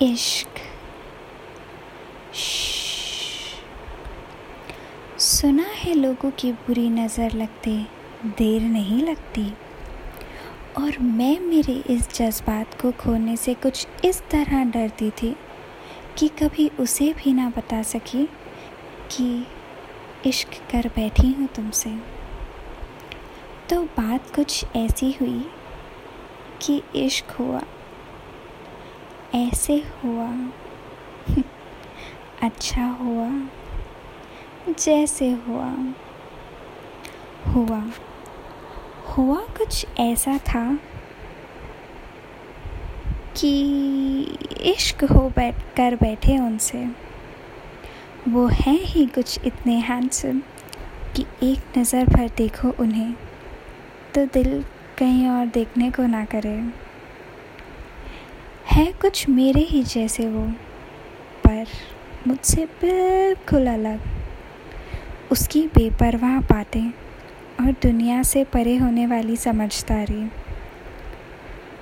इश्क। सुना है लोगों की बुरी नज़र लगते देर नहीं लगती और मैं मेरे इस जज्बात को खोने से कुछ इस तरह डरती थी कि कभी उसे भी ना बता सकी कि इश्क कर बैठी हूँ तुमसे तो बात कुछ ऐसी हुई कि इश्क हुआ ऐसे हुआ। अच्छा हुआ। जैसे हुआ। हुआ। हुआ कुछ ऐसा था कि इश्क हो बैठ, कर बैठे उनसे। वो हैं ही कुछ इतने हैंडसम कि एक नज़र भर देखो उन्हें तो दिल कहीं और देखने को ना करे। है कुछ मेरे ही जैसे वो, पर मुझसे बिल्कुल अलग। उसकी बेपरवाह बातें और दुनिया से परे होने वाली समझदारी।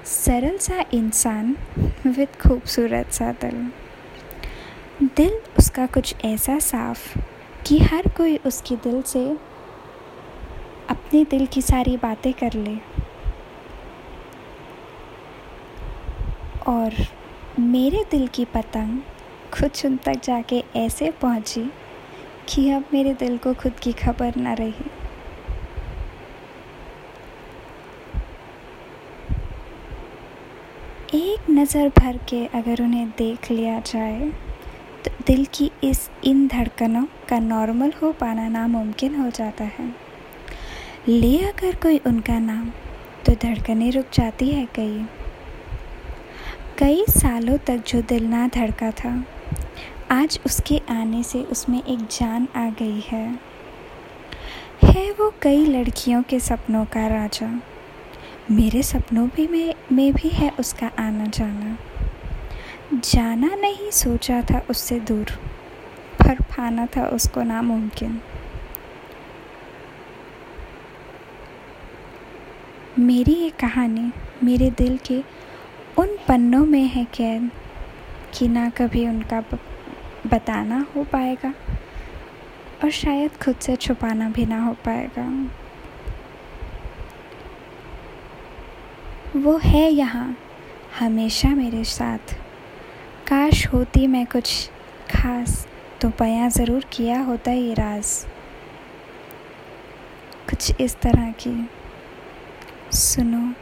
सरल सा इंसान विद खूबसूरत सा दिल। दिल उसका कुछ ऐसा साफ़ कि हर कोई उसके दिल से अपने दिल की सारी बातें कर ले। और मेरे दिल की पतंग कुछ उन तक जाके ऐसे पहुँची कि अब मेरे दिल को खुद की खबर ना रही। एक नज़र भर के अगर उन्हें देख लिया जाए तो दिल की इस इन धड़कनों का नॉर्मल हो पाना नामुमकिन हो जाता है। ले अगर कोई उनका नाम तो धड़कनें रुक जाती है कई कई सालों तक जो दिल ना धड़का था आज उसके आने से उसमें एक जान आ गई है। है वो कई लड़कियों के सपनों का राजा। मेरे सपनों भी में, में भी है उसका आना जाना। जाना नहीं सोचा था उससे दूर पर पाना था उसको नामुमकिन। मेरी ये कहानी मेरे दिल के उन पन्नों में है कैद कि ना कभी उनका बताना हो पाएगा और शायद खुद से छुपाना भी ना हो पाएगा। वो है यहाँ, हमेशा मेरे साथ। काश होती मैं कुछ खास तो बयां ज़रूर किया होता ये राज। कुछ इस तरह की, सुनो।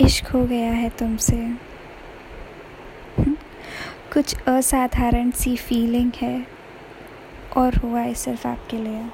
इश्क हो गया है तुमसे। कुछ असाधारण सी फीलिंग है और हुआ है सिर्फ़ आपके लिए।